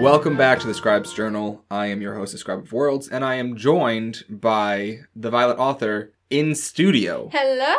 Welcome back to the Scribe's Journal. I am your host, the Scribe of Worlds, and I am joined by the Violet author in studio. Hello.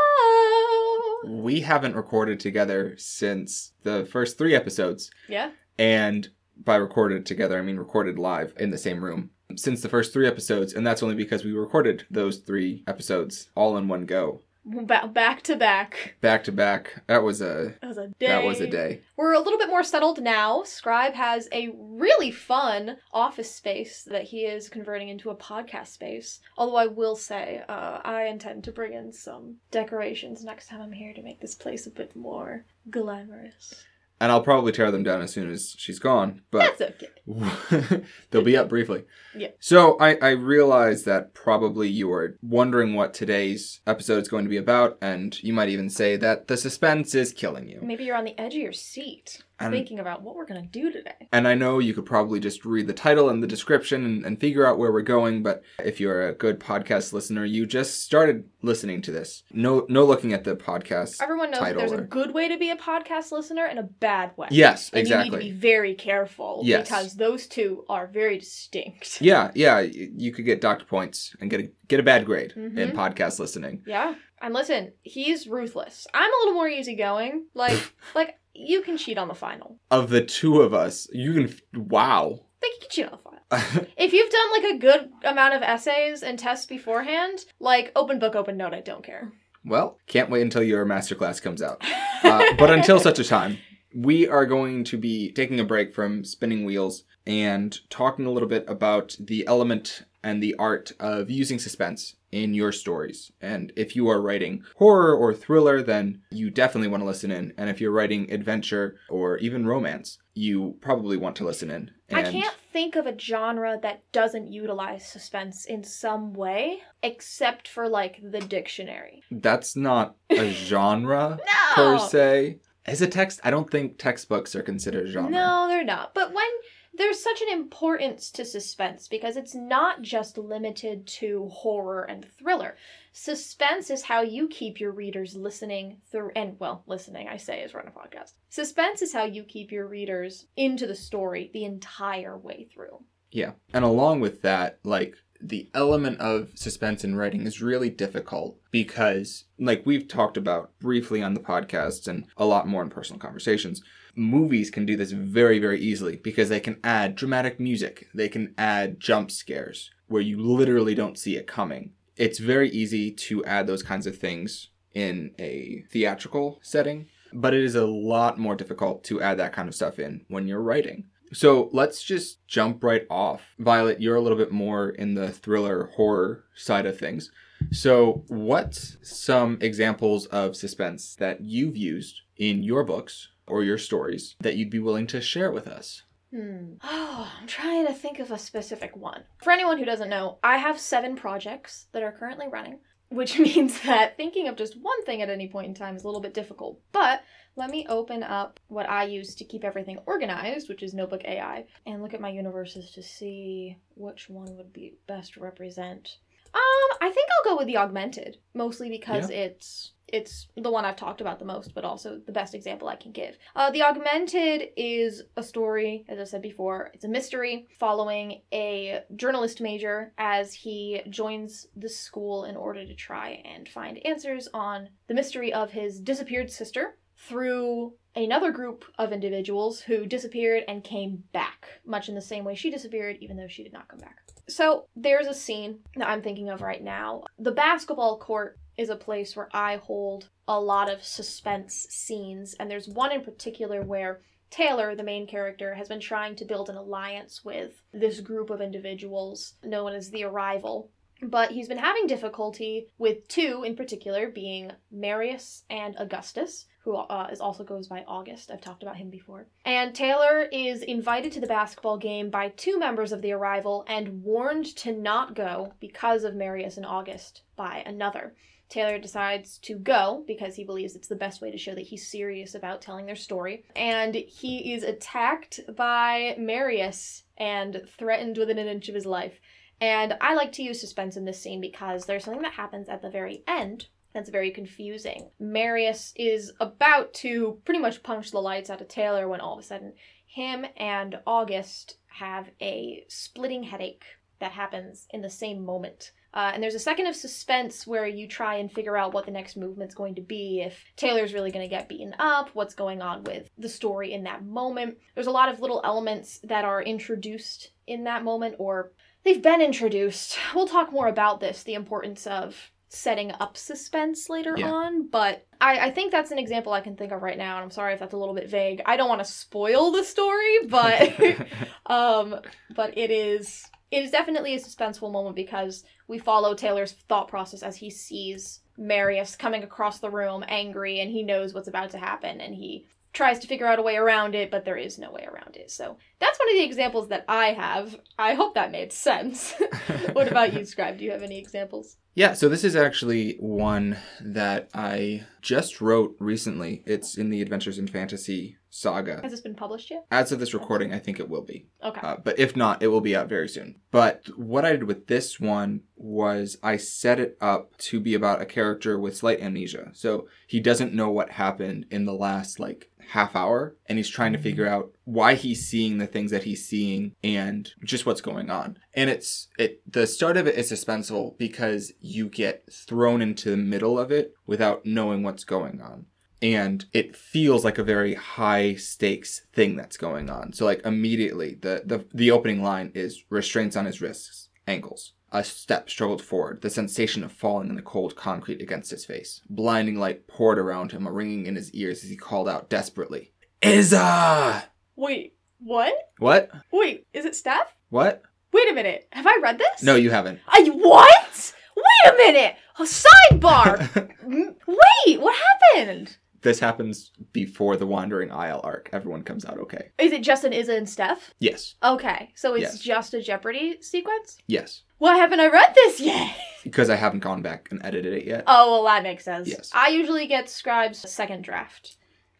We haven't recorded together since the first three episodes, Yeah. and by recorded together, I mean recorded live in the same room since the first three episodes, and that's only because we recorded those three episodes all in one go, back to back. back to back. That was a That was a day. that was a day. We're a little bit more settled now. Scribe has a really fun office space that he is converting into a podcast space. Although I will say, uh, I intend to bring in some decorations next time I'm here to make this place a bit more glamorous. And I'll probably tear them down as soon as she's gone, but That's okay. They'll be up briefly. Yeah. So I, I realize that probably you are wondering what today's episode is going to be about, and you might even say that the suspense is killing you. Maybe you're on the edge of your seat, And- thinking about what we're gonna do today. And I know you could probably just read the title and the description and, and figure out where we're going, but if you're a good podcast listener, you just started listening to this. No no looking at the podcast. Everyone knows there's a good way to be a podcast listener and a bad way. Yes, And you exactly. need to be very careful Yes. because those two are very distinct. Yeah, yeah, you could get doctor points and get a get a bad grade in Mhm. podcast listening. Yeah. And listen, he's ruthless. I'm a little more easygoing. Like like you can cheat on the final. Of the two of us, you can wow. Like you can cheat on the final. If you've done like a good amount of essays and tests beforehand, like open book, open note, I don't care. Well, can't wait until your masterclass comes out. Uh, but until such a time, we are going to be taking a break from spinning wheels and talking a little bit about the element and the art of using suspense in your stories. And if you are writing horror or thriller, then you definitely want to listen in. And if you're writing adventure or even romance, you probably want to listen in. I can't think of a genre that doesn't utilize suspense in some way, except for like the dictionary. That's not a genre No! per se. As a text, I don't think textbooks are considered genre. No, they're not. But when there's such an importance to suspense because it's not just limited to horror and thriller. Suspense is how you keep your readers listening through, and well, listening, I say, is run a podcast. Suspense is how you keep your readers into the story the entire way through. Yeah. And along with that, like the element of suspense in writing is really difficult because, like we've talked about briefly on the podcast and a lot more in personal conversations, movies can do this very, very easily because they can add dramatic music, they can add jump scares where you literally don't see it coming. It's very easy to add those kinds of things in a theatrical setting, but it is a lot more difficult to add that kind of stuff in when you're writing. So let's just jump right off. Violet, you're a little bit more in the thriller horror side of things. So, what's some examples of suspense that you've used in your books or your stories that you'd be willing to share with us? Hmm. Oh, I'm trying to think of a specific one. For anyone who doesn't know, I have seven projects that are currently running, which means that thinking of just one thing at any point in time is a little bit difficult. But let me open up what I use to keep everything organized, which is Notebook AI, and look at my universes to see which one would be best to represent. Um, I think I'll go with the augmented, mostly because it's it's the one I've talked about the most, but also the best example I can give. Uh, the augmented is a story, as I said before, it's a mystery following a journalist major as he joins the school in order to try and find answers on the mystery of his disappeared sister through another group of individuals who disappeared and came back, much in the same way she disappeared, even though she did not come back. So there's a scene that I'm thinking of right now. The basketball court is a place where I hold a lot of suspense scenes, and there's one in particular where Taylor, the main character, has been trying to build an alliance with this group of individuals known as the Arrival. But he's been having difficulty with two in particular, being Marius and Augustus, who uh, is also goes by August. I've talked about him before. And Taylor is invited to the basketball game by two members of the Arrival and warned to not go because of Marius and August by another. Taylor decides to go because he believes it's the best way to show that he's serious about telling their story. And he is attacked by Marius and threatened within an inch of his life. And I like to use suspense in this scene because there's something that happens at the very end that's very confusing. Marius is about to pretty much punch the lights out of Taylor when all of a sudden him and August have a splitting headache that happens in the same moment. Uh, and there's a second of suspense where you try and figure out what the next movement's going to be, if Taylor's really going to get beaten up, what's going on with the story in that moment. There's a lot of little elements that are introduced in that moment, or they've been introduced. We'll talk more about this the importance of setting up suspense later Yeah. on, but I, I think that's an example I can think of right now, and I'm sorry if that's a little bit vague. I don't want to spoil the story, but um but it is it is definitely a suspenseful moment because we follow Taylor's thought process as he sees Marius coming across the room angry and he knows what's about to happen and he tries to figure out a way around it but there is no way around it. So that's one of the examples that I have. I hope that made sense. what about you, Scribe? Do you have any examples? Yeah, so this is actually one that I just wrote recently. It's in the Adventures in Fantasy saga. Has this been published yet? As of this recording, I think it will be. Okay. Uh, but if not, it will be out very soon. But what I did with this one was I set it up to be about a character with slight amnesia. So he doesn't know what happened in the last like half hour and he's trying to figure out why he's seeing the things that he's seeing and just what's going on. And it's it the start of it is suspenseful because you get thrown into the middle of it without knowing what's going on and it feels like a very high stakes thing that's going on. So like immediately the the, the opening line is restraints on his wrists, ankles. A step struggled forward, the sensation of falling in the cold concrete against his face. Blinding light poured around him, a ringing in his ears as he called out desperately, Izza! Wait, what? What? Wait, is it Steph? What? Wait a minute. Have I read this? No, you haven't. I what? Wait a minute. A sidebar. Wait, what happened? This happens before the Wandering Isle arc. Everyone comes out okay. Is it just an Izza and Steph? Yes. Okay, so it's Yes. just a Jeopardy sequence. Yes. Why haven't I read this yet? Because I haven't gone back and edited it yet. Oh well, that makes sense. Yes. I usually get Scribe's second draft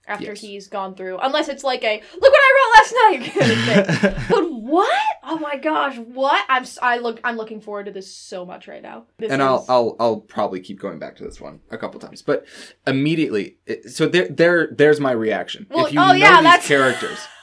after Yes. he's gone through, unless it's like a look what I wrote last night. kind of thing. But what? Oh my gosh, what? I'm I look I'm looking forward to this so much right now. This and I'll I'll I'll probably keep going back to this one a couple times, but immediately, so there there there's my reaction. Well, if you oh, know yeah, these that's- characters,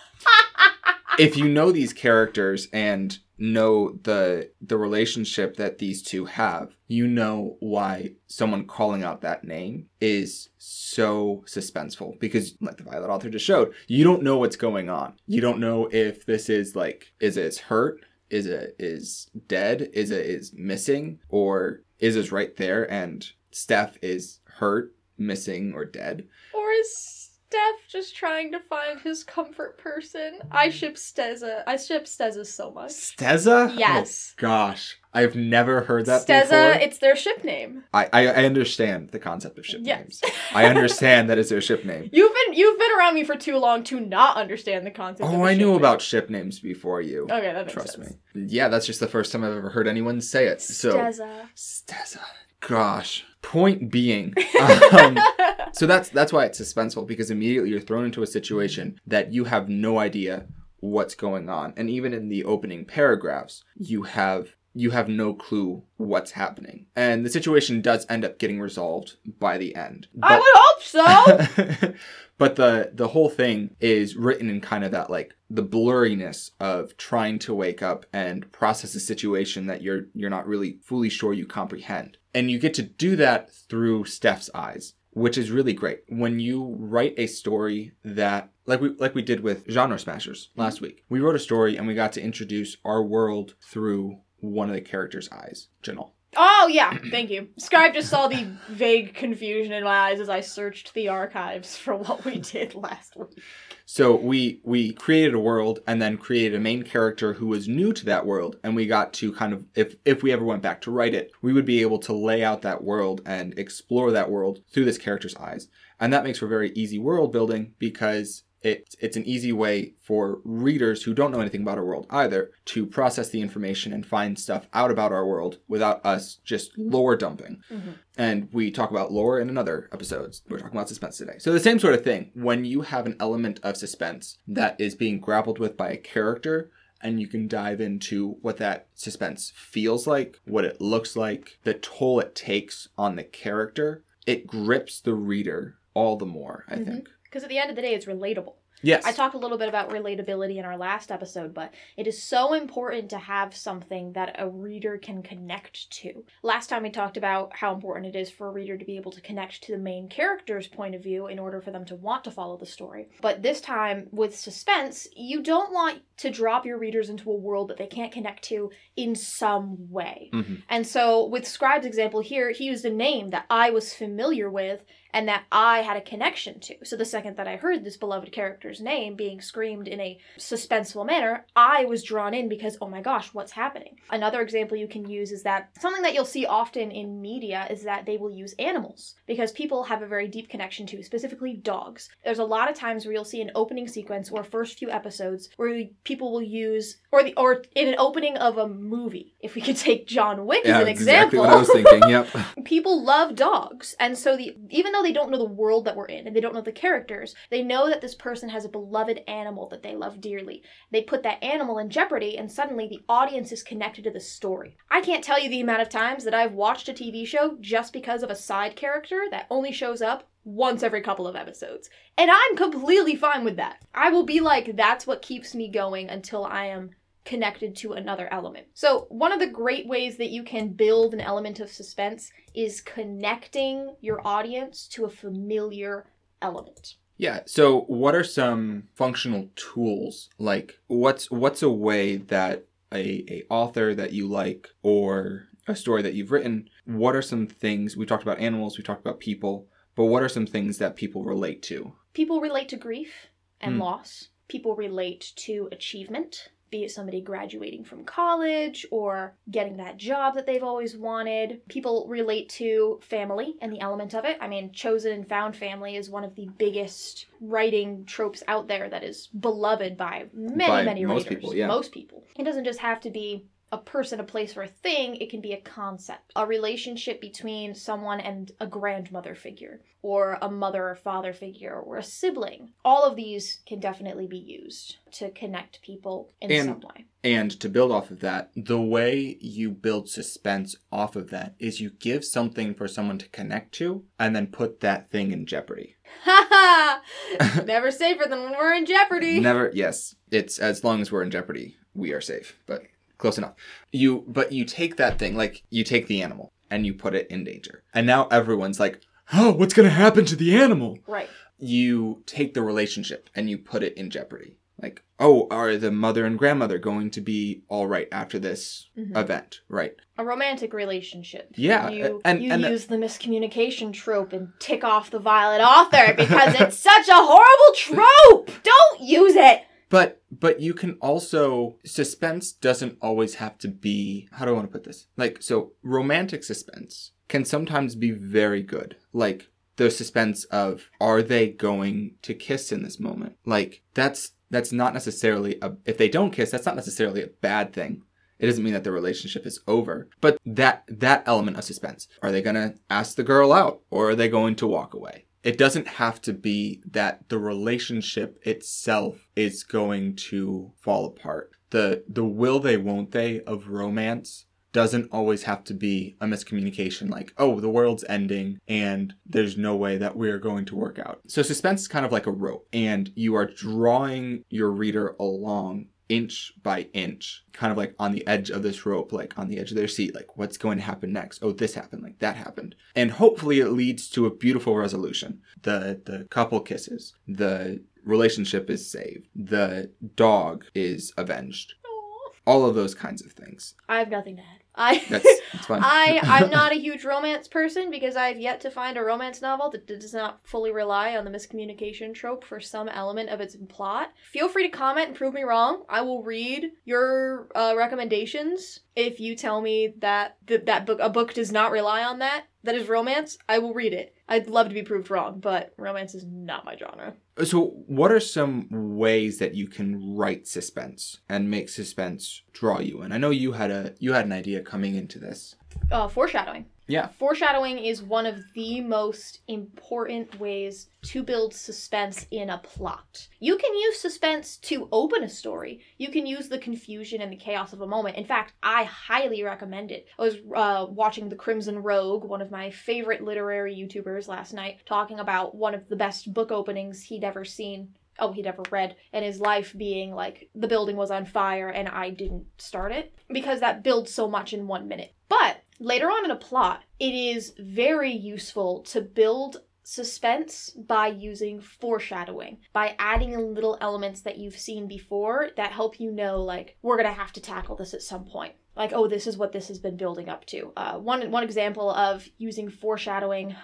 if you know these characters and know the the relationship that these two have, you know why someone calling out that name is so suspenseful because like the Violet author just showed, you don't know what's going on. You don't know if this is like is it hurt, is it is dead, is it is missing, or is it right there and Steph is hurt, missing, or dead. Or is Steph just trying to find his comfort person? I mm. ship Steza. I ship Steza so much. Steza? Oh, yes. Oh, gosh. I've never heard that Steza, before. it's their ship name. I, I, I understand the concept of ship Yes. names. I understand that it's their ship name. You've been you've been around me for too long to not understand the concept. of Oh, I knew name. about ship names before you. Okay, that makes Trust sense. me. Yeah, that's just the first time I've ever heard anyone say it. So Steza. Steza. Gosh. Point being, um, so that's that's why it's suspenseful because immediately you're thrown into a situation that you have no idea what's going on, and even in the opening paragraphs, you have you have no clue what's happening, and the situation does end up getting resolved by the end. I would hope so. but the the whole thing is written in kind of that like the blurriness of trying to wake up and process a situation that you're you're not really fully sure you comprehend. And you get to do that through Steph's eyes, which is really great. When you write a story that like we like we did with genre smashers last mm-hmm. week. We wrote a story and we got to introduce our world through one of the characters' eyes, Janelle. oh yeah, thank you. Scribe just saw the vague confusion in my eyes as I searched the archives for what we did last week. So we we created a world and then created a main character who was new to that world and we got to kind of if if we ever went back to write it, we would be able to lay out that world and explore that world through this character's eyes. And that makes for very easy world building because it, it's an easy way for readers who don't know anything about our world either to process the information and find stuff out about our world without us just lore dumping. And we talk about lore in another episodes. We're talking about suspense today. So the same sort of thing. When you have an element of suspense that is being grappled with by a character, and you can dive into what that suspense feels like, what it looks like, the toll it takes on the character, it grips the reader all the more, I Mhm. think. Because at the end of the day, it's relatable. Yes. I talked a little bit about relatability in our last episode, but it is so important to have something that a reader can connect to. Last time we talked about how important it is for a reader to be able to connect to the main character's point of view in order for them to want to follow the story. But this time, with suspense, you don't want to drop your readers into a world that they can't connect to in some way. Mhm. And so, with Scribe's example here, he used a name that I was familiar with and that I had a connection to. So, the second that I heard this beloved character's name being screamed in a suspenseful manner, I was drawn in because, oh my gosh, what's happening? Another example you can use is that something that you'll see often in media is that they will use animals because people have a very deep connection to, specifically dogs. There's a lot of times where you'll see an opening sequence or first few episodes where people will use, or the or in an opening of a movie. If we could take John Wick yeah, as an that's exactly example, what I was thinking. Yep. people love dogs and so the even though they don't know the world that we're in and they don't know the characters they know that this person has a beloved animal that they love dearly they put that animal in jeopardy and suddenly the audience is connected to the story i can't tell you the amount of times that i've watched a tv show just because of a side character that only shows up once every couple of episodes and i'm completely fine with that i will be like that's what keeps me going until i am connected to another element. So, one of the great ways that you can build an element of suspense is connecting your audience to a familiar element. Yeah. So, what are some functional tools? Like, what's what's a way that a, a author that you like or a story that you've written? What are some things we talked about animals, we talked about people, but what are some things that people relate to? People relate to grief and Hmm. loss. People relate to achievement, be it somebody graduating from college or getting that job that they've always wanted. People relate to family and the element of it. I mean, chosen and found family is one of the biggest writing tropes out there that is beloved by many, By many most readers. people, yeah. Most people. It doesn't just have to be a person, a place, or a thing, it can be a concept. A relationship between someone and a grandmother figure, or a mother or father figure, or a sibling. All of these can definitely be used to connect people in And- some way. And to build off of that, the way you build suspense off of that is you give something for someone to connect to and then put that thing in jeopardy. Ha ha! Never safer than when we're in jeopardy. Never, yes. It's as long as we're in jeopardy, we are safe, but close enough. You, but you take that thing, like you take the animal and you put it in danger. And now everyone's like, oh, what's going to happen to the animal? Right. You take the relationship and you put it in jeopardy. Like, oh, are the mother and grandmother going to be all right after this Mhm. event? Right. A romantic relationship. Yeah, You, and- you and- use the miscommunication trope and tick off the violet author because it's such a horrible trope! Don't use it! But but you can also suspense doesn't always have to be how do I want to put this? Like so romantic suspense can sometimes be very good. Like the suspense of are they going to kiss in this moment? Like that's that's not necessarily a if they don't kiss, that's not necessarily a bad thing. It doesn't mean that the relationship is over. But that that element of suspense. Are they gonna ask the girl out or are they going to walk away? It doesn't have to be that the relationship itself is going to fall apart. The the will they won't they of romance doesn't always have to be a miscommunication like, oh, the world's ending and there's no way that we're going to work out. So suspense is kind of like a rope and you are drawing your reader along inch by inch, kind of like on the edge of this rope, like on the edge of their seat, like what's going to happen next? Oh, this happened, like that happened. And hopefully it leads to a beautiful resolution. The the couple kisses, the relationship is saved, the dog is avenged. Aw. All of those kinds of things. I have nothing to add. I That's it's fun. I I'm not a huge romance person because I've yet to find a romance novel that does not fully rely on the miscommunication trope for some element of its plot. Feel free to comment and prove me wrong. I will read your uh, recommendations if you tell me that th- that book a book does not rely on that. That is romance. I will read it. I'd love to be proved wrong, but romance is not my genre. So, what are some ways that you can write suspense and make suspense draw you in? I know you had a you had an idea coming into this. Uh, foreshadowing. Yeah. Foreshadowing is one of the most important ways to build suspense in a plot. You can use suspense to open a story. You can use the confusion and the chaos of a moment. In fact, I highly recommend it. I was uh, watching The Crimson Rogue, one of my favorite literary YouTubers, last night, talking about one of the best book openings he'd ever seen oh, he'd ever read in his life being like the building was on fire and I didn't start it because that builds so much in one minute. But later on in a plot, it is very useful to build suspense by using foreshadowing, by adding in little elements that you've seen before that help you know, like, we're gonna have to tackle this at some point. Like, oh, this is what this has been building up to. Uh, one one example of using foreshadowing.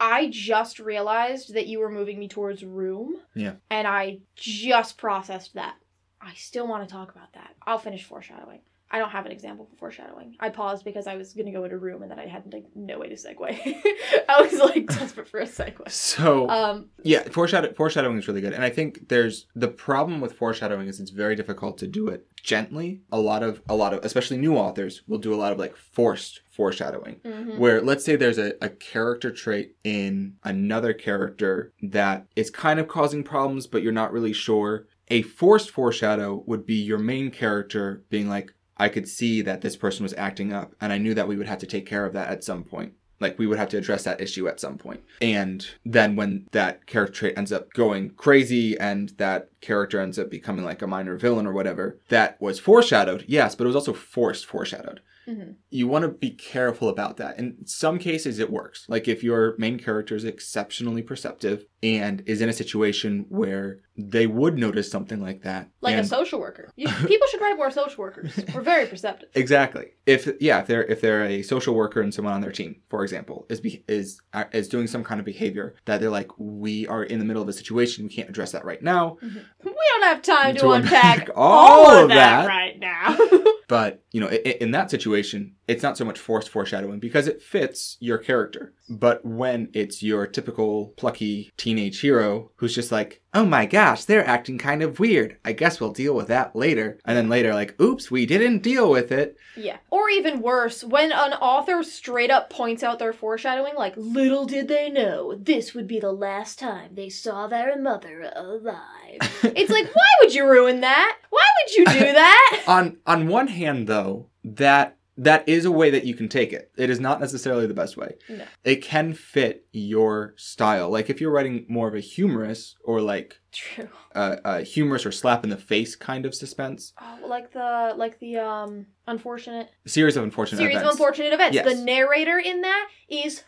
I just realized that you were moving me towards room. Yeah. And I just processed that. I still want to talk about that. I'll finish foreshadowing. I don't have an example for foreshadowing. I paused because I was gonna go into a room and then I had like no way to segue. I was like desperate for a segue. So Um, yeah, foreshadow- foreshadowing is really good, and I think there's the problem with foreshadowing is it's very difficult to do it gently. A lot of a lot of especially new authors will do a lot of like forced foreshadowing, mhm. where let's say there's a, a character trait in another character that is kind of causing problems, but you're not really sure. A forced foreshadow would be your main character being like, I could see that this person was acting up, and I knew that we would have to take care of that at some point. Like we would have to address that issue at some point. And then when that character trait ends up going crazy and that character ends up becoming like a minor villain or whatever, that was foreshadowed, yes, but it was also forced foreshadowed Mhm. you want to be careful about that. In some cases, it works. Like if your main character is exceptionally perceptive and is in a situation where they would notice something like that. like a social worker. You, people should write more social workers. We're very perceptive. Exactly. If yeah, if they're if they're a social worker and someone on their team, for example, is be, is uh, is doing some kind of behavior that they're like, we are in the middle of a situation, we can't address that right now. We don't have time to, To unpack, unpack all, all of of that, that. right now. But you know, in that situation, it's not so much forced foreshadowing because it fits your character. But when it's your typical plucky teenage hero who's just like, "Oh my gosh, they're acting kind of weird. I guess we'll deal with that later," and then later, like, "Oops, we didn't deal with it." yeah. Or even worse, when an author straight up points out their foreshadowing, like, little did they know this would be the last time they saw their mother alive. it's like, why would you ruin that? Why would you do that? on on one hand though that that is a way that you can take it it is not necessarily the best way No. it can fit your style like if you're writing more of a humorous or like True. a, a humorous or slap in the face kind of suspense Oh, like the like the um unfortunate series of unfortunate series events of unfortunate events. Yes. The narrator in that is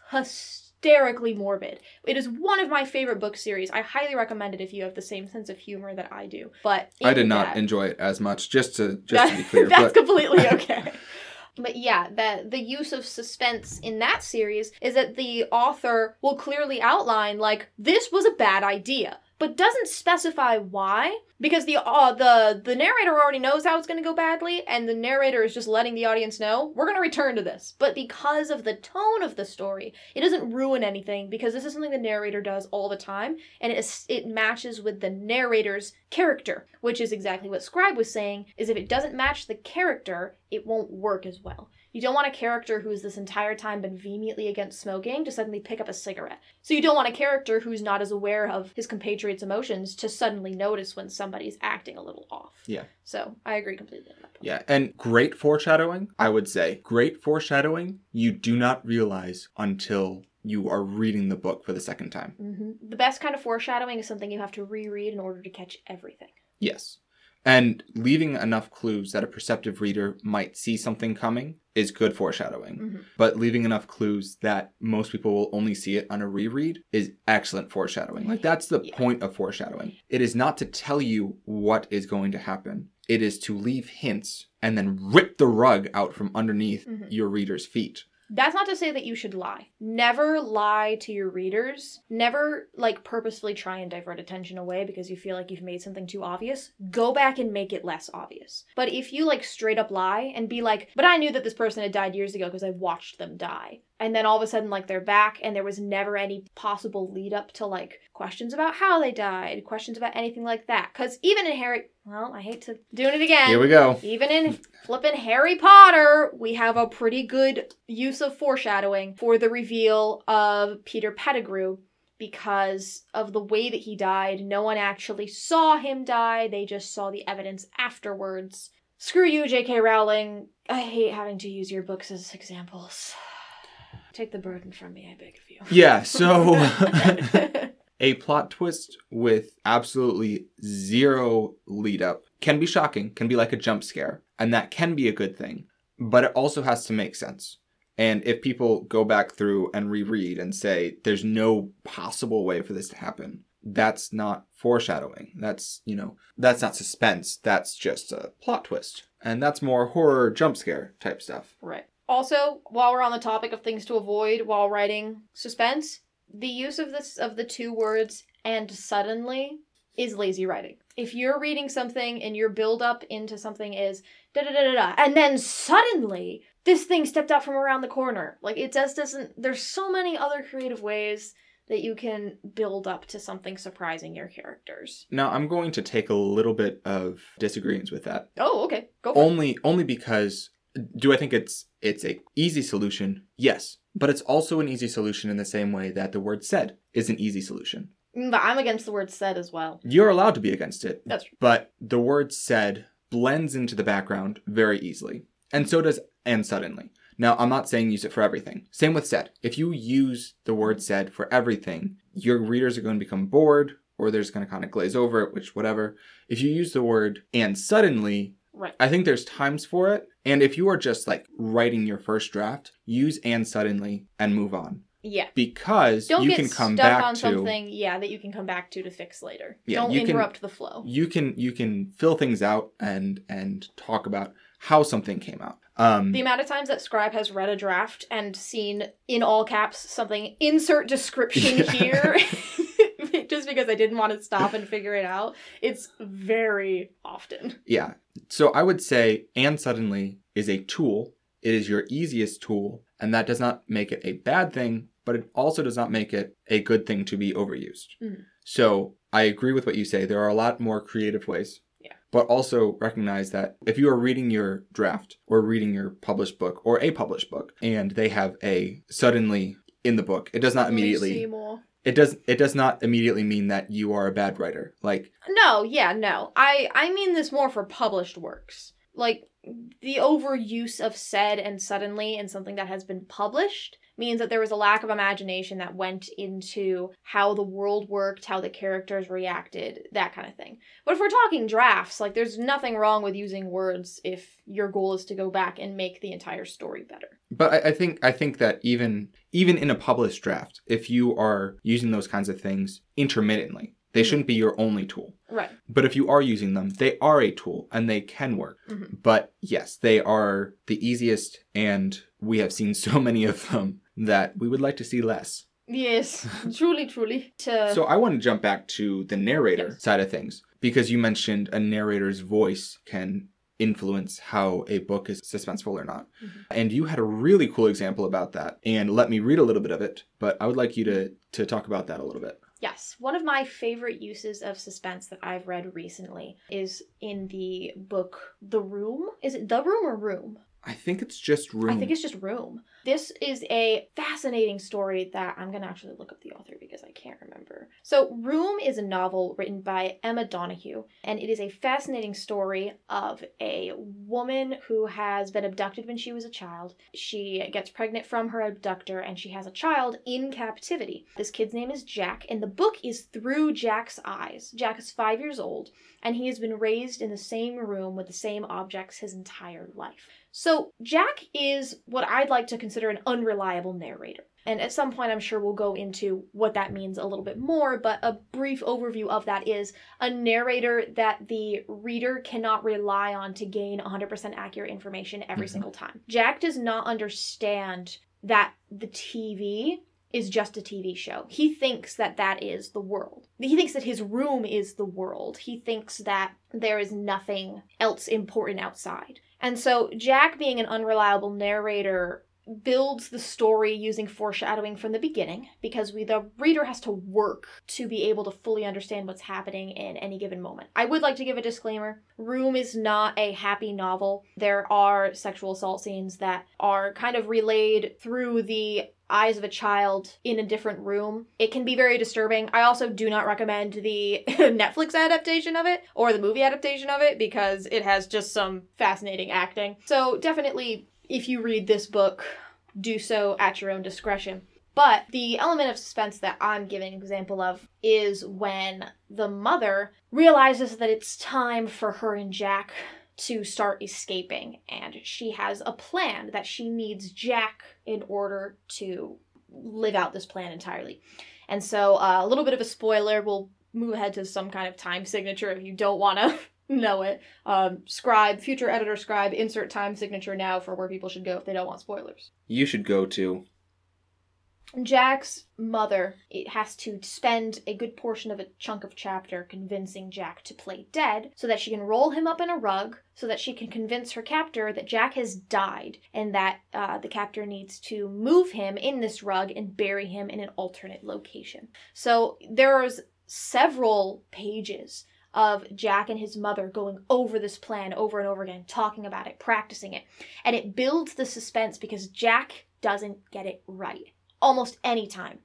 hysterically morbid. It is one of my favorite book series. I highly recommend it if you have the same sense of humor that I do. But i did not that- enjoy it as much just to just to be clear that's but completely okay. But yeah, the the use of suspense in that series is that the author will clearly outline like this was a bad idea, but doesn't specify why because the uh, the the narrator already knows how it's going to go badly and the narrator is just letting the audience know we're going to return to this. But because of the tone of the story, it doesn't ruin anything because this is something the narrator does all the time and it is, it matches with the narrator's character, which is exactly what Scribe was saying is if it doesn't match the character, it won't work as well. You don't want a character who's this entire time been vehemently against smoking to suddenly pick up a cigarette. So you don't want a character who's not as aware of his compatriots' emotions to suddenly notice when somebody's acting a little off. Yeah. So I agree completely on that point. yeah and great foreshadowing i would say great foreshadowing you do not realize until you are reading the book for the second time hmm The best kind of foreshadowing is something you have to reread in order to catch everything. Yes. And leaving enough clues that a perceptive reader might see something coming is good foreshadowing. Mhm. But leaving enough clues that most people will only see it on a reread is excellent foreshadowing. Like, that's the Yeah. point of foreshadowing. It is not to tell you what is going to happen, it is to leave hints and then rip the rug out from underneath Mhm. your reader's feet. That's not to say that you should lie. Never lie to your readers. Never, like, purposefully try and divert attention away because you feel like you've made something too obvious. Go back and make it less obvious. But if you, like, straight up lie and be like, but I knew that this person had died years ago because I watched them die. And then all of a sudden, like, they're back and there was never any possible lead up to, like, questions about how they died, questions about anything like that. Because even in Harry, well, I hate to doing it again. Here we go. Even in flipping Harry Potter, we have a pretty good use of foreshadowing for the reveal of Peter Pettigrew because of the way that he died. No one actually saw him die, they just saw the evidence afterwards. Screw you, J.K. Rowling. I hate having to use your books as examples. Take the burden from me, I beg of you. Yeah, so A plot twist with absolutely zero lead up can be shocking, can be like a jump scare, and that can be a good thing, but it also has to make sense. And if people go back through and reread and say, there's no possible way for this to happen, that's not foreshadowing. That's, you know, that's not suspense. That's just a plot twist. And that's more horror jump scare type stuff. Right. Also, while we're on the topic of things to avoid while writing suspense, the use of this of the two words and suddenly is lazy writing. If you're reading something and your build up into something is da da da da da, and then suddenly this thing stepped out from around the corner, like it just doesn't. There's so many other creative ways that you can build up to something surprising your characters. Now, I'm going to take a little bit of disagreements with that. Oh, okay, go for it. Only only because do I think it's it's a easy solution? Yes. But it's also an easy solution in the same way that the word said is an easy solution. Mm, But I'm against the word said as well. You're allowed to be against it. That's true. But the word said blends into the background very easily. And so does and suddenly. Now, I'm not saying use it for everything. Same with said. If you use the word said for everything, your readers are going to become bored or they're just going to kind of glaze over it, which whatever. If you use the word and suddenly, Right. I think there's times for it. And if you are just like writing your first draft, use and suddenly and move on. Yeah. Because Don't you can come stuck back on to something, yeah, that you can come back to to fix later. Yeah, Don't you can- interrupt the flow. you can you can fill things out and and talk about how something came out. Um The amount of times that Scribe has read a draft and seen in all caps something insert description Yeah. here just because I didn't want to stop and figure it out, it's very often. Yeah. So I would say and suddenly is a tool. It is your easiest tool, and that does not make it a bad thing, but it also does not make it a good thing to be overused. Mhm. So I agree with what you say. There are a lot more creative ways. Yeah. But also recognize that if you are reading your draft or reading your published book or a published book and they have a suddenly in the book, it does not immediately see more. It does it does not immediately mean that you are a bad writer. Like No, yeah, no. I I mean this more for published works. Like the overuse of said and suddenly in something that has been published means that there was a lack of imagination that went into how the world worked, how the characters reacted, that kind of thing. But if we're talking drafts, like there's nothing wrong with using words if your goal is to go back and make the entire story better. But I, I think I think that even even in a published draft, if you are using those kinds of things intermittently, they Mhm. shouldn't be your only tool. Right. But if you are using them, they are a tool and they can work. Mhm. But yes, they are the easiest, and we have seen so many of them that we would like to see less. Yes, truly, truly. To So I want to jump back to the narrator Yes. side of things because you mentioned a narrator's voice can influence how a book is suspenseful or not. Mhm. And you had a really cool example about that. And let me read a little bit of it, but I would like you to to talk about that a little bit. Yes, one of my favorite uses of suspense that I've read recently is in the book The Room. Is it The Room or Room? I think it's just room. I think it's just Room. This is a fascinating story that I'm going to actually look up the author because I can't remember. So, Room is a novel written by Emma Donoghue, and it is a fascinating story of a woman who has been abducted when she was a child. She gets pregnant from her abductor, and she has a child in captivity. This kid's name is Jack, and the book is through Jack's eyes. Jack is five years old, and he has been raised in the same room with the same objects his entire life. So, Jack is what I'd like to consider an unreliable narrator. And at some point, I'm sure we'll go into what that means a little bit more, but a brief overview of that is a narrator that the reader cannot rely on to gain 100% accurate information every Mhm. single time. Jack does not understand that the TV is just a TV show. He thinks that that is the world. He thinks that his room is the world. He thinks that there is nothing else important outside. And so, Jack, being an unreliable narrator, builds the story using foreshadowing from the beginning because we the reader has to work to be able to fully understand what's happening in any given moment. I would like to give a disclaimer. Room is not a happy novel. There are sexual assault scenes that are kind of relayed through the eyes of a child in a different room. It can be very disturbing. I also do not recommend the Netflix adaptation of it or the movie adaptation of it because it has just some fascinating acting. So, definitely, if you read this book, do so at your own discretion. But the element of suspense that I'm giving an example of is when the mother realizes that it's time for her and Jack to start escaping, and she has a plan that she needs Jack in order to live out this plan entirely. And so, uh, a little bit of a spoiler, we'll move ahead to some kind of time signature if you don't want to know it. Um, scribe, future editor scribe, insert time signature now for where people should go if they don't want spoilers. You should go to Jack's mother it has to spend a good portion of a chunk of chapter convincing Jack to play dead so that she can roll him up in a rug so that she can convince her captor that Jack has died and that uh, the captor needs to move him in this rug and bury him in an alternate location. So there's several pages of Jack and his mother going over this plan over and over again, talking about it, practicing it. And it builds the suspense because Jack doesn't get it right almost any time.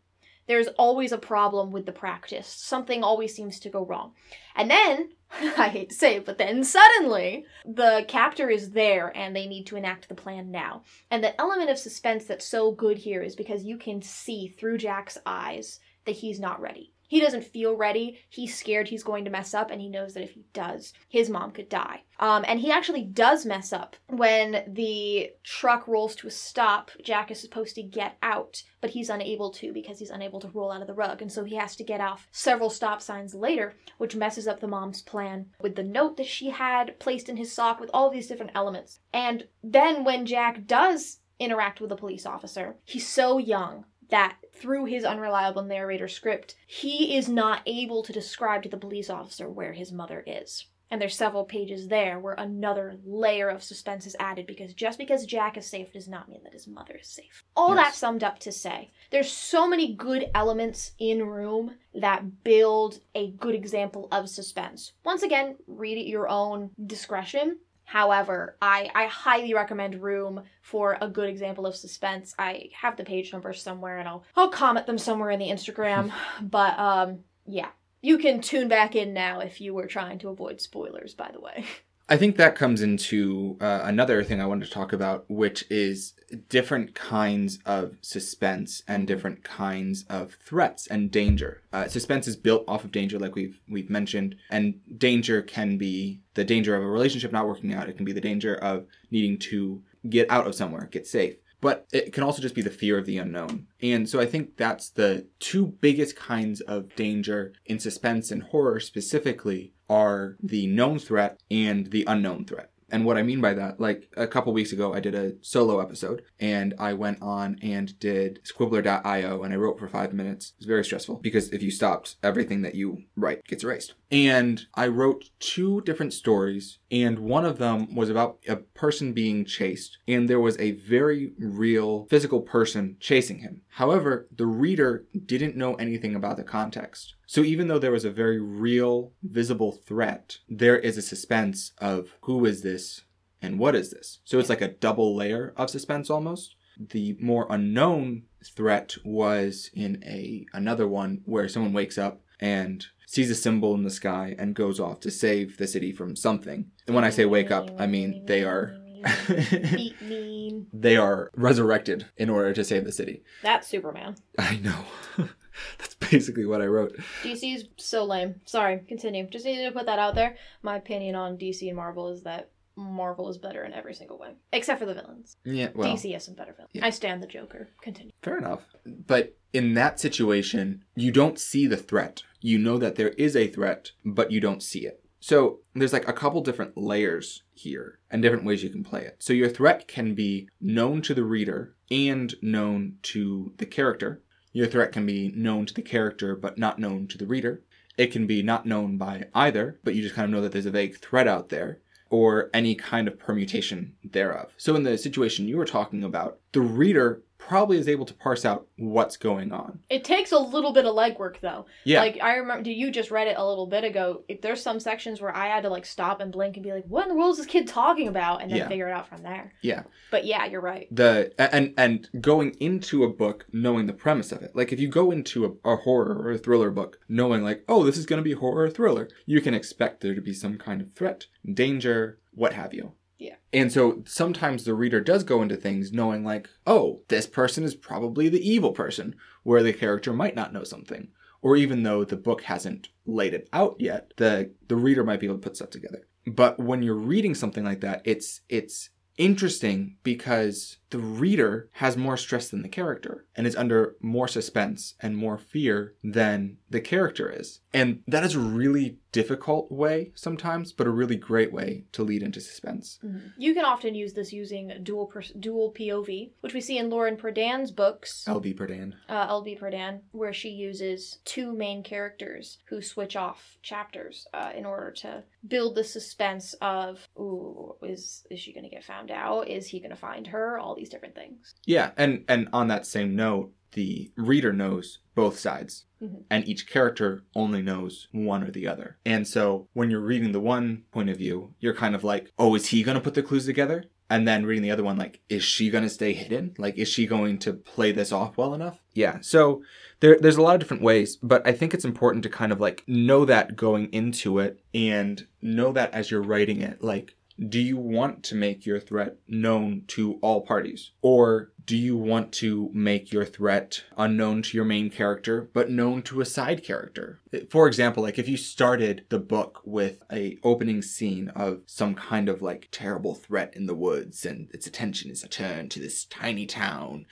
There's always a problem with the practice. Something always seems to go wrong. And then, I hate to say it, but then suddenly the captor is there and they need to enact the plan now. And the element of suspense that's so good here is because you can see through Jack's eyes that he's not ready. He doesn't feel ready. He's scared he's going to mess up, and he knows that if he does, his mom could die. Um, and he actually does mess up when the truck rolls to a stop. Jack is supposed to get out, but he's unable to because he's unable to roll out of the rug. And so he has to get off several stop signs later, which messes up the mom's plan with the note that she had placed in his sock with all these different elements. And then when Jack does interact with a police officer, he's so young that through his unreliable narrator script, he is not able to describe to the police officer where his mother is. And there's several pages there where another layer of suspense is added because just because Jack is safe does not mean that his mother is safe. All Yes. that summed up to say, there's so many good elements in Room that build a good example of suspense. Once again, read at your own discretion. However, I, I highly recommend Room for a good example of suspense. I have the page numbers somewhere and I'll I'll comment them somewhere in the Instagram. but um yeah. You can tune back in now if you were trying to avoid spoilers, by the way. I think that comes into uh, another thing I wanted to talk about, which is different kinds of suspense and different kinds of threats and danger. Uh, suspense is built off of danger, like we've we've mentioned, and danger can be the danger of a relationship not working out. It can be the danger of needing to get out of somewhere, get safe. But it can also just be the fear of the unknown. And so I think that's the two biggest kinds of danger in suspense and horror specifically are the known threat and the unknown threat. And what I mean by that, like a couple weeks ago, I did a solo episode and I went on and did squibler.io and I wrote for five minutes. It was very stressful because if you stopped, everything that you write gets erased. And I wrote two different stories, and one of them was about a person being chased, and there was a very real physical person chasing him. However, the reader didn't know anything about the context. So even though there was a very real, visible threat, there is a suspense of who is this and what is this? So it's like a double layer of suspense almost. The more unknown threat was in a another one where someone wakes up and sees a symbol in the sky and goes off to save the city from something. And when I say wake up, I mean they are. they are resurrected in order to save the city. That's Superman. I know. That's basically what I wrote. DC is so lame. Sorry, continue. Just needed to put that out there. My opinion on DC and Marvel is that Marvel is better in every single way, except for the villains. Yeah, well, DC has some better villains. yeah. I stand the Joker. Continue. Fair enough. But in that situation, you don't see the threat. You know that there is a threat, but you don't see it. So there's like a couple different layers here and different ways you can play it. So your threat can be known to the reader and known to the character. Your threat can be known to the character but not known to the reader. It can be not known by either, but you just kind of know that there's a vague threat out there or any kind of permutation thereof. So in the situation you were talking about, the reader probably is able to parse out what's going on. It takes a little bit of legwork though. Yeah. Like I remember, do you just read it a little bit ago. If there's some sections where I had to like stop and blink and be like, "What in the world is this kid talking about?" and then Yeah. figure it out from there. Yeah. But yeah, you're right. the and and going into a book knowing the premise of it like if you go into a, a horror or a thriller book knowing like oh this is going to be horror or thriller you can expect there to be some kind of threat danger what have you Yeah. And so sometimes the reader does go into things knowing, like, oh, this person is probably the evil person, where the character might not know something. Or even though the book hasn't laid it out yet, the, the reader might be able to put stuff together. But when you're reading something like that, it's it's interesting because the reader has more stress than the character and is under more suspense and more fear than the character is. And that is a really difficult way sometimes, but a really great way to lead into suspense. Mm-hmm. You can often use this using dual dual POV, which we see in Lauren Perdan's books. LB Perdan. Uh, LB Perdan, where she uses two main characters who switch off chapters uh, in order to build the suspense of, ooh, is is she going to get found out? Is he going to find her? All these different things. Yeah, and and on that same note, the reader knows both sides. Mhm. And each character only knows one or the other. And so when you're reading the one point of view, you're kind of like, oh, is he going to put the clues together? And then reading the other one, like, is she going to stay hidden? Like, is she going to play this off well enough? Yeah. So there, there's a lot of different ways, but I think it's important to kind of like know that going into it and know that as you're writing it. Like, do you want to make your threat known to all parties? Or do you want to make your threat unknown to your main character, but known to a side character? For example, like if you started the book with a opening scene of some kind of like terrible threat in the woods and its attention is turned to this tiny town,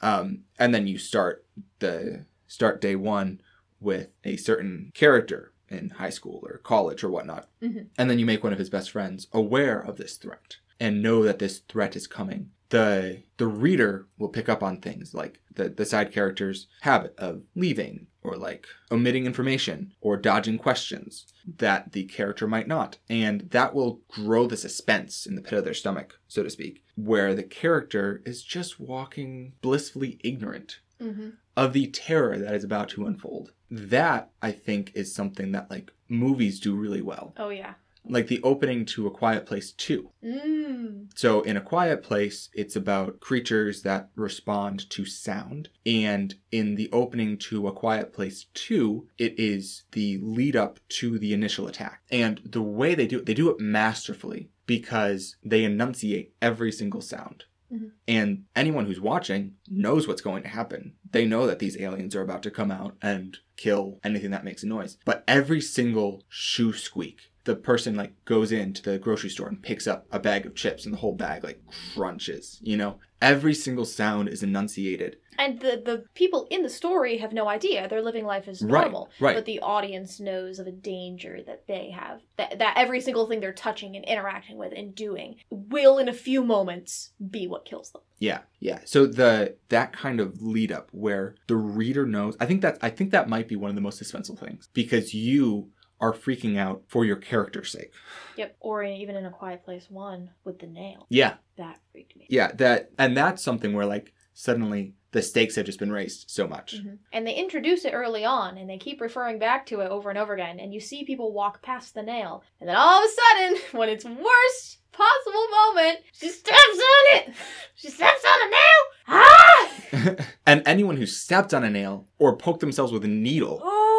um, and then you start the start day one with a certain character in high school or college or whatnot, Mhm. and then you make one of his best friends aware of this threat and know that this threat is coming. The the reader will pick up on things like the, the side character's habit of leaving or like omitting information or dodging questions that the character might not. And that will grow the suspense in the pit of their stomach, so to speak, where the character is just walking blissfully ignorant Mm-hmm. of the terror that is about to unfold. That I think is something that like movies do really well. Oh yeah. Like the opening to A Quiet Place 2. Mm. So in A Quiet Place, it's about creatures that respond to sound. And in the opening to A Quiet Place 2, it is the lead up to the initial attack. And the way they do it, they do it masterfully because they enunciate every single sound. Mhm. And anyone who's watching knows what's going to happen. They know that these aliens are about to come out and kill anything that makes a noise. But every single shoe squeak, the person like goes into the grocery store and picks up a bag of chips and the whole bag like crunches, you know? Every single sound is enunciated. And the the people in the story have no idea. They're living life as Right, normal. right. But the audience knows of a danger that they have. That that every single thing they're touching and interacting with and doing will in a few moments be what kills them. Yeah, yeah. So the that kind of lead up where the reader knows, I think that I think that might be one of the most suspenseful things because you are freaking out for your character's sake. Yep. Or even in a quiet place one with the nail. Yeah, That freaked me. yeah. That and that's something where like suddenly the stakes have just been raised so much. Mhm. And they introduce it early on, and they keep referring back to it over and over again. And you see people walk past the nail, and then all of a sudden, when it's worst possible moment, she steps on it. She steps on a nail. Ah! and anyone who stepped on a nail or poked themselves with a needle Oh!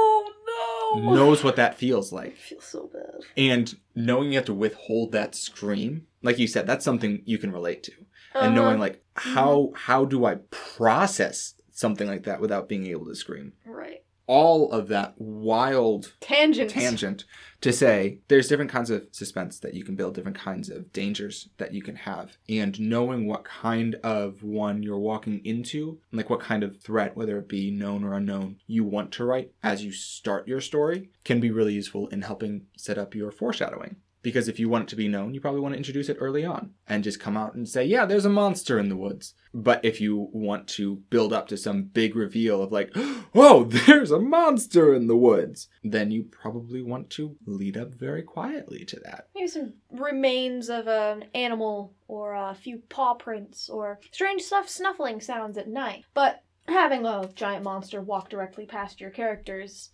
knows what that feels like. I feel so bad. And knowing you have to withhold that scream, like you said, that's something you can relate to. And uh-huh. knowing like mm-hmm. how how do I process something like that without being able to scream? right All of that wild tangent. tangent to say there's different kinds of suspense that you can build, different kinds of dangers that you can have. And knowing what kind of one you're walking into, like what kind of threat, whether it be known or unknown, you want to write as you start your story can be really useful in helping set up your foreshadowing. Because if you want it to be known, you probably want to introduce it early on and just come out and say, yeah, there's a monster in the woods. But if you want to build up to some big reveal of like, oh, there's a monster in the woods, then you probably want to lead up very quietly to that. Maybe some remains of an animal, or a few paw prints, or strange stuff snuffling sounds at night. But having a giant monster walk directly past your characters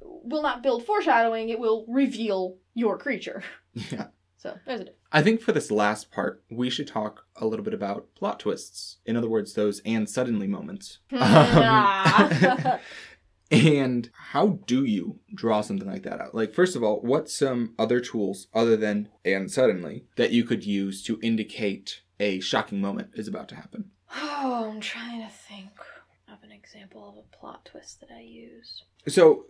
will not build foreshadowing, it will reveal your creature. Yeah. So, there's a difference. I think for this last part, we should talk a little bit about plot twists. In other words, those and suddenly moments. Um, And how do you draw something like that out? Like, first of all, what's some other tools other than and suddenly that you could use to indicate a shocking moment is about to happen? Oh, I'm trying to think of an example of a plot twist that I use. So,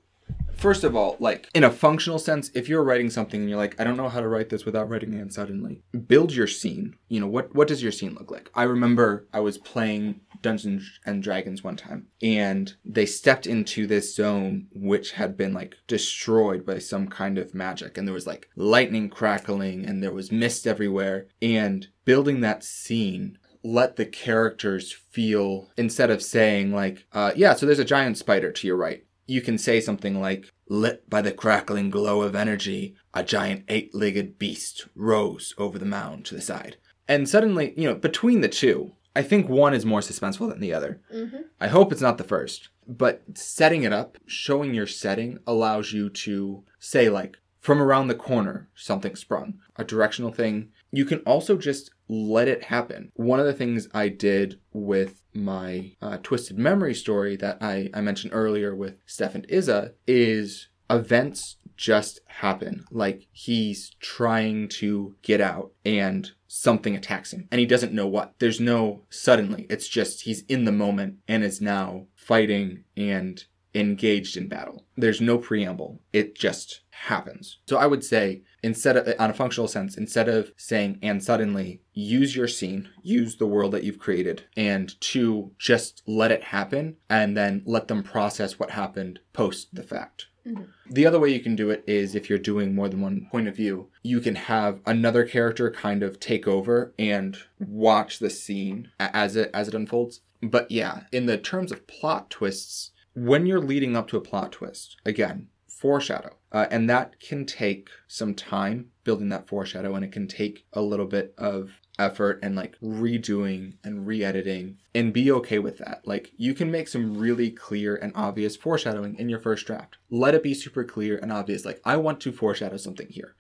first of all, like in a functional sense, if you're writing something and you're like, I don't know how to write this without writing it suddenly, build your scene. You know, what what does your scene look like? I remember I was playing Dungeons and Dragons one time and they stepped into this zone which had been like destroyed by some kind of magic and there was like lightning crackling and there was mist everywhere and building that scene let the characters feel instead of saying like uh, yeah so there's a giant spider to your right you can say something like lit by the crackling glow of energy a giant eight-legged beast rose over the mound to the side. And suddenly you know between the two i think one is more suspenseful than the other. Mm-hmm. i hope it's not the first but setting it up showing your setting allows you to say like from around the corner something sprung. A directional thing you can also just let it happen. One of the things I did with my uh, Twisted Memory story that I, I mentioned earlier with Steph and Izza is events just happen. Like he's trying to get out and something attacks him and he doesn't know what. There's no suddenly. It's just he's in the moment and is now fighting and engaged in battle. There's no preamble. It just happens. So I would say instead of on a functional sense, instead of saying and suddenly, use your scene, use the world that you've created, and to just let it happen and then let them process what happened post the fact. Mhm. The other way you can do it is if you're doing more than one point of view, you can have another character kind of take over and watch the scene as it as it unfolds. But yeah, in the terms of plot twists, when you're leading up to a plot twist, again, foreshadow. Uh, and that can take some time building that foreshadow, and it can take a little bit of effort and like redoing and re editing, and be okay with that. Like, you can make some really clear and obvious foreshadowing in your first draft. Let it be super clear and obvious. Like, I want to foreshadow something here.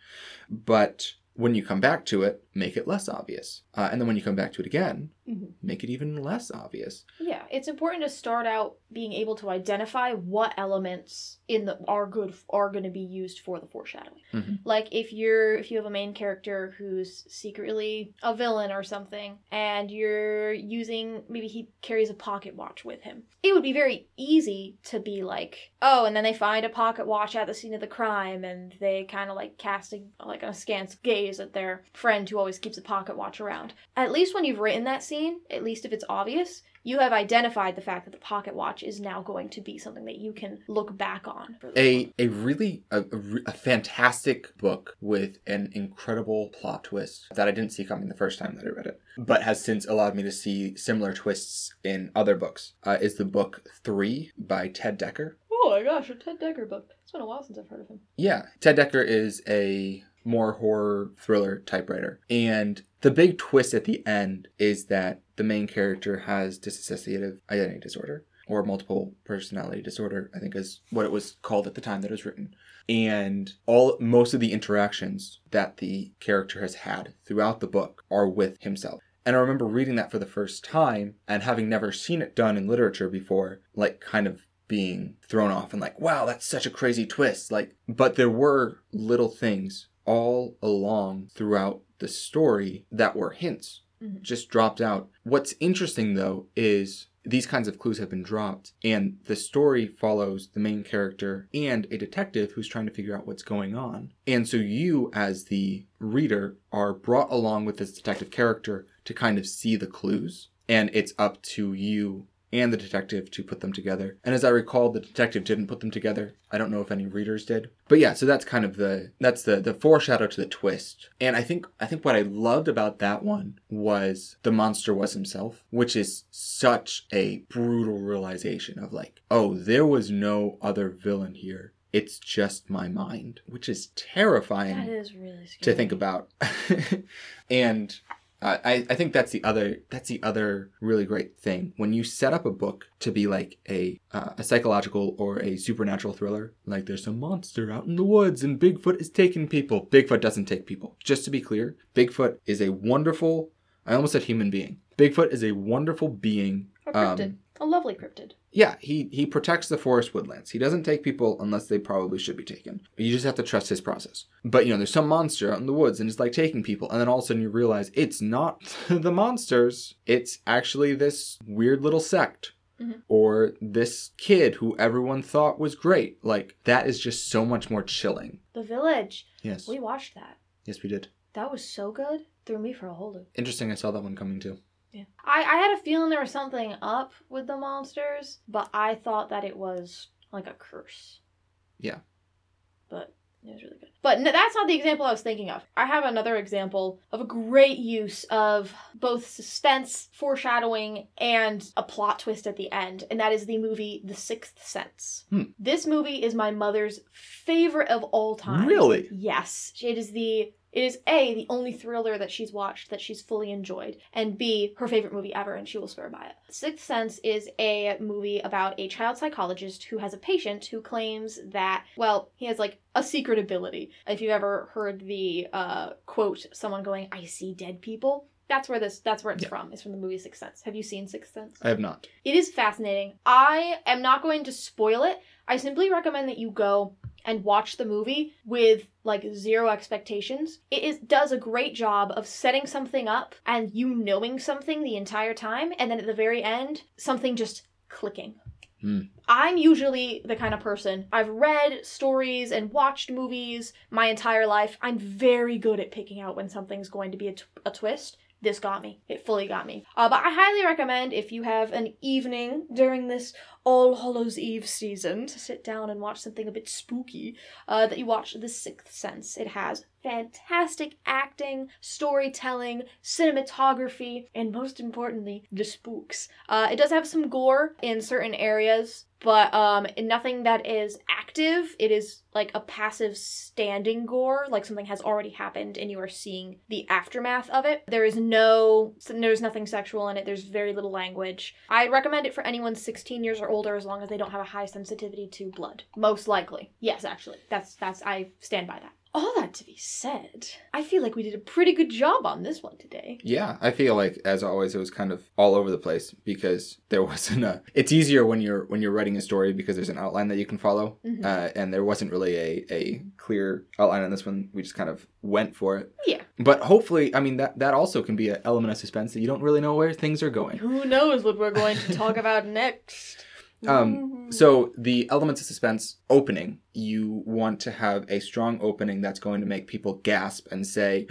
But when you come back to it, make it less obvious. Uh, and then when you come back to it again, Mhm. make it even less obvious. Yeah, it's important to start out being able to identify what elements in the are good are going to be used for the foreshadowing. Mhm. Like if you're if you have a main character who's secretly a villain or something, and you're using maybe he carries a pocket watch with him, it would be very easy to be like, oh, and then they find a pocket watch at the scene of the crime, and they kind of like cast a, like a askance gaze at their friend who always keeps a pocket watch around. At least when you've written that scene, at least if it's obvious, you have identified the fact that the pocket watch is now going to be something that you can look back on. For the a a really a, a a fantastic book with an incredible plot twist that I didn't see coming the first time that I read it, but has since allowed me to see similar twists in other books. Uh, is the book Three by Ted Dekker? Oh my gosh, a Ted Dekker book. It's been a while since I've heard of him. Yeah, Ted Dekker is a more horror thriller typewriter, and the big twist at the end is that the main character has dissociative identity disorder or multiple personality disorder. I think is what it was called at the time that it was written. And all most of the interactions that the character has had throughout the book are with himself. And I remember reading that for the first time and having never seen it done in literature before, like kind of being thrown off and like, wow, that's such a crazy twist. Like, but there were little things all along throughout the story that were hints, Mhm. just dropped out. What's interesting though is these kinds of clues have been dropped, and the story follows the main character and a detective who's trying to figure out what's going on. And so you, as the reader, are brought along with this detective character to kind of see the clues, and it's up to you and the detective to put them together. And as I recall, the detective didn't put them together. I don't know if any readers did. But yeah, so that's kind of the that's the the foreshadow to the twist. And I think I think what I loved about that one was the monster was himself, which is such a brutal realization of like, oh, there was no other villain here. It's just my mind, which is terrifying That is really scary. to think about. and uh, I, I think that's the other that's the other really great thing when you set up a book to be like a uh, a psychological or a supernatural thriller like there's a monster out in the woods and Bigfoot is taking people Bigfoot doesn't take people just to be clear Bigfoot is a wonderful I almost said human being Bigfoot is a wonderful being A cryptid. a lovely cryptid. Yeah, he he protects the forest woodlands. He doesn't take people unless they probably should be taken. You just have to trust his process. But you know, there's some monster out in the woods and it's like taking people, and then all of a sudden you realize it's not the monsters. It's actually this weird little sect. Mhm. Or this kid who everyone thought was great. Like, that is just so much more chilling. The Village. Yes. We watched that. Yes, we did. That was so good. Threw me for a whole loop. Interesting, I saw that one coming too. Yeah. I, I had a feeling there was something up with the monsters, but I thought that it was like a curse. Yeah. But it was really good. But no, that's not the example I was thinking of. I have another example of a great use of both suspense, foreshadowing, and a plot twist at the end, and that is the movie The Sixth Sense. Hmm. This movie is my mother's favorite of all time. Really? Yes. It is the it is A, the only thriller that she's watched that she's fully enjoyed, and B, her favorite movie ever, and she will swear by it. Sixth Sense is a movie about a child psychologist who has a patient who claims that, well, he has like a secret ability. If you've ever heard the uh, quote, someone going, I see dead people, that's where this that's where it's Yeah. from. It's from the movie Sixth Sense. Have you seen Sixth Sense? I have not. It is fascinating. I am not going to spoil it. I simply recommend that you go and watch the movie with like zero expectations. It is does a great job of setting something up and you knowing something the entire time and then at the very end something just clicking. Hmm. I'm usually the kind of person I've read stories and watched movies my entire life. I'm very good at picking out when something's going to be a, t- a twist. This got me. It fully got me. Uh, but I highly recommend if you have an evening during this All Hallows Eve season to sit down and watch something a bit spooky, uh, that you watch The Sixth Sense. It has fantastic acting, storytelling, cinematography, and most importantly, the spooks. Uh, it does have some gore in certain areas, but um, nothing that is active. It is like a passive standing gore, like something has already happened and you are seeing the aftermath of it. There is no, there's nothing sexual in it. There's very little language. I recommend it for anyone 16 years or older, as long as they don't have a high sensitivity to blood. Most likely, yes, actually, that's that's I stand by that. All that to be said, I feel like we did a pretty good job on this one today. Yeah, I feel like as always it was kind of all over the place because there wasn't a. It's easier when you're when you're writing a story because there's an outline that you can follow, Mhm. uh, and there wasn't really a a clear outline on this one. We just kind of went for it. Yeah. But hopefully, I mean that that also can be an element of suspense that you don't really know where things are going. Who knows what we're going to talk about next? Um, So the elements of suspense opening, you want to have a strong opening that's going to make people gasp and say,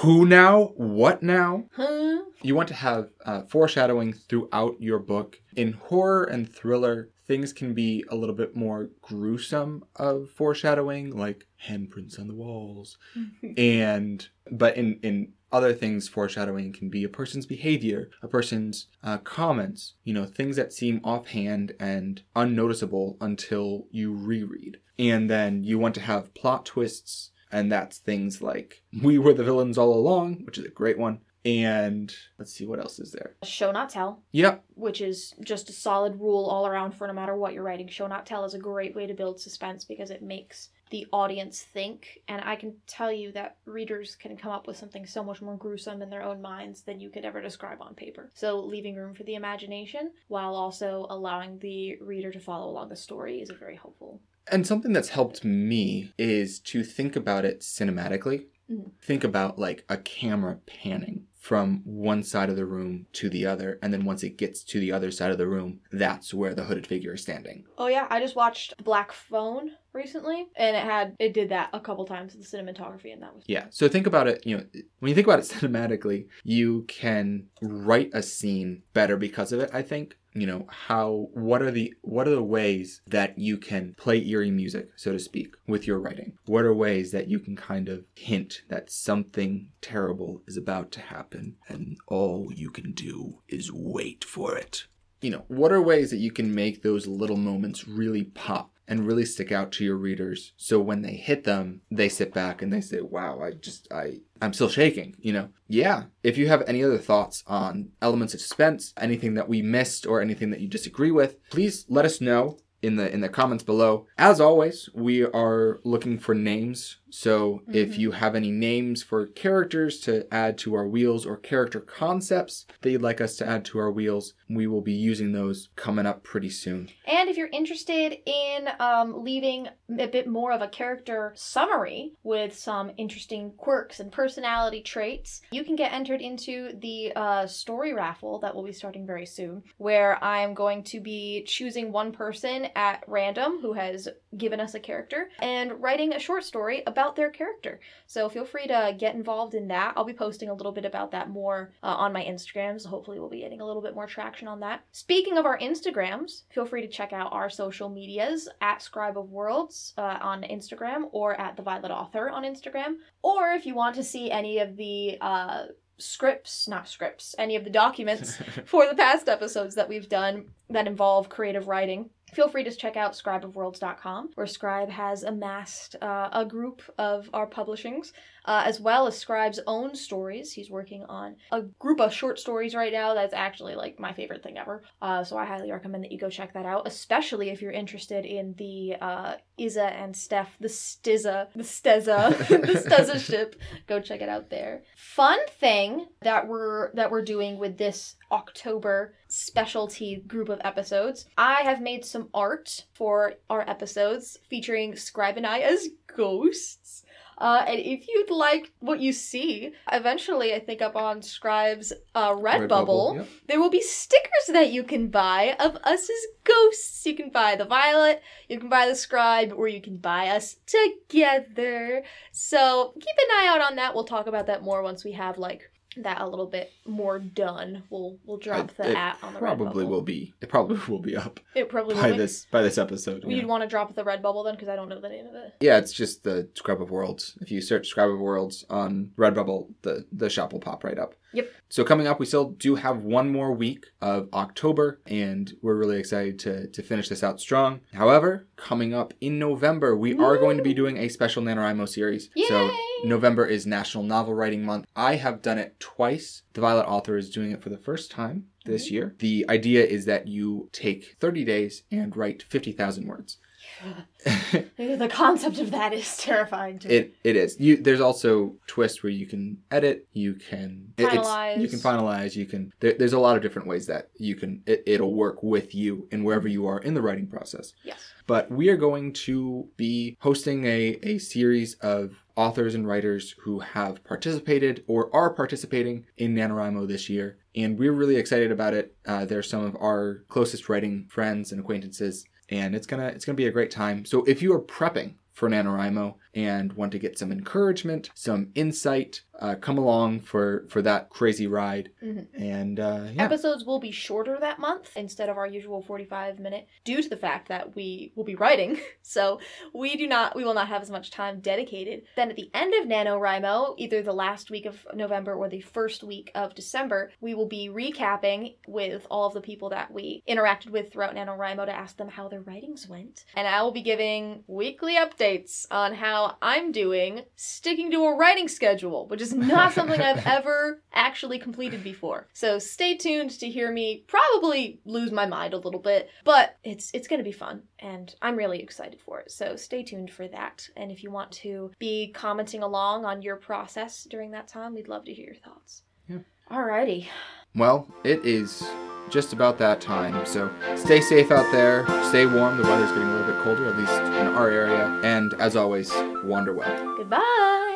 "Who now? What now?" Huh? You want to have uh, foreshadowing throughout your book. In horror and thriller, things can be a little bit more gruesome of foreshadowing, like handprints on the walls. and but in in other things, foreshadowing can be a person's behavior, a person's uh, comments. You know, things that seem offhand and unnoticeable until you reread. And then you want to have plot twists. And that's things like we were the villains all along, which is a great one. And let's see what else is there. Show not tell, Yep. which is just a solid rule all around for no matter what you're writing. Show not tell is a great way to build suspense because it makes the audience think. And I can tell you that readers can come up with something so much more gruesome in their own minds than you could ever describe on paper. So, leaving room for the imagination while also allowing the reader to follow along the story is very helpful. And something that's helped me is to think about it cinematically. Mhm. Think about like a camera panning from one side of the room to the other, and then once it gets to the other side of the room, that's where the hooded figure is standing. Oh yeah, I just watched Black Phone recently, and it had it did that a couple times with the cinematography, and that was Yeah. So think about it, you know, when you think about it cinematically, you can write a scene better because of it, I think. You know, how what are the what are the ways that you can play eerie music, so to speak, with your writing? What are ways that you can kind of hint that something terrible is about to happen and all you can do is wait for it? You know, what are ways that you can make those little moments really pop and really stick out to your readers. So when they hit them they sit back and they say wow i just i i'm still shaking you know? Yeah. If you have any other thoughts on elements of suspense anything that we missed or anything that you disagree with please let us know in the in the comments below. As always we are looking for names So if Mhm. you have any names for characters to add to our wheels or character concepts that you'd like us to add to our wheels, we will be using those coming up pretty soon. And if you're interested in um, leaving a bit more of a character summary with some interesting quirks and personality traits, you can get entered into the uh, story raffle that will be starting very soon, where I'm going to be choosing one person at random who has given us a character and writing a short story about their character. So feel free to get involved in that. I'll be posting a little bit about that more uh, on my Instagram, so hopefully we'll be getting a little bit more traction on that. Speaking of our Instagrams, feel free to check out our social medias at Scribe of Worlds uh, on Instagram or at The Violet Author on Instagram. Or if you want to see any of the uh, scripts, not scripts, any of the documents for the past episodes that we've done that involve creative writing. Feel free to check out scribeofworlds.com, where Scribe has amassed uh, a group of our publishings, uh, as well as Scribe's own stories. He's working on a group of short stories right now that's actually like my favorite thing ever. Uh, so I highly recommend that you go check that out, especially if you're interested in the uh, Iza and Steph, the Stiza, the Steza, the Steza ship. Go check it out there. Fun thing that we're that we're doing with this October specialty group of episodes. I have made some art for our episodes featuring Scribe and I as ghosts. Uh, and if you'd like what you see, eventually I think up on Scribe's uh, Redbubble, yep. there will be stickers that you can buy of us as ghosts. You can buy the Violet, you can buy the Scribe, or you can buy us together. So keep an eye out on that. We'll talk about that more once we have like that a little bit more done. We'll we'll drop It- the at on the Probably will be. It probably will be up It probably by will. be. this by this episode. You'd yeah. want to drop the Redbubble then, because I don't know the name of it. Yeah, it's just the Scribe of Worlds. If you search Scribe of Worlds on Redbubble, the the shop will pop right up. Yep. So coming up, we still do have one more week of October, and we're really excited to to finish this out strong. However, coming up in November, we are going to be doing a special NaNoWriMo series. So Yay! November is National Novel Writing Month. I have done it twice. The Violet Author is doing it for the first time this year. The idea is that you take 30 days and write 50,000 words. The concept of that is terrifying to me. It it is. You there's also twists where you can edit, you can Finalize. you can finalize, you can there, there's a lot of different ways that you can it, it'll work with you and wherever you are in the writing process. Yes. But we are going to be hosting a, a series of authors and writers who have participated or are participating in NaNoWriMo this year. And we're really excited about it. Uh, they're some of our closest writing friends and acquaintances. And it's gonna it's gonna be a great time. So if you are prepping for NaNoWriMo and want to get some encouragement, some insight, uh, come along for for that crazy ride. Mhm. And uh, yeah, Episodes will be shorter that month instead of our usual 45 minute due to the fact that we will be writing. So we do not we will not have as much time dedicated. Then at the end of NaNoWriMo, either the last week of November or the first week of December, we will be recapping with all of the people that we interacted with throughout NaNoWriMo to ask them how their writings went. And I will be giving weekly updates on how I'm doing sticking to a writing schedule, which is not something I've ever actually completed before. So stay tuned to hear me probably lose my mind a little bit, but it's it's going to be fun and I'm really excited for it. So stay tuned for that. And if you want to be commenting along on your process during that time, we'd love to hear your thoughts. Yeah. Alrighty. Well, it is just about that time. So stay safe out there, stay warm. The weather's getting a little bit colder, at least in our area. And as always, wander well. Goodbye.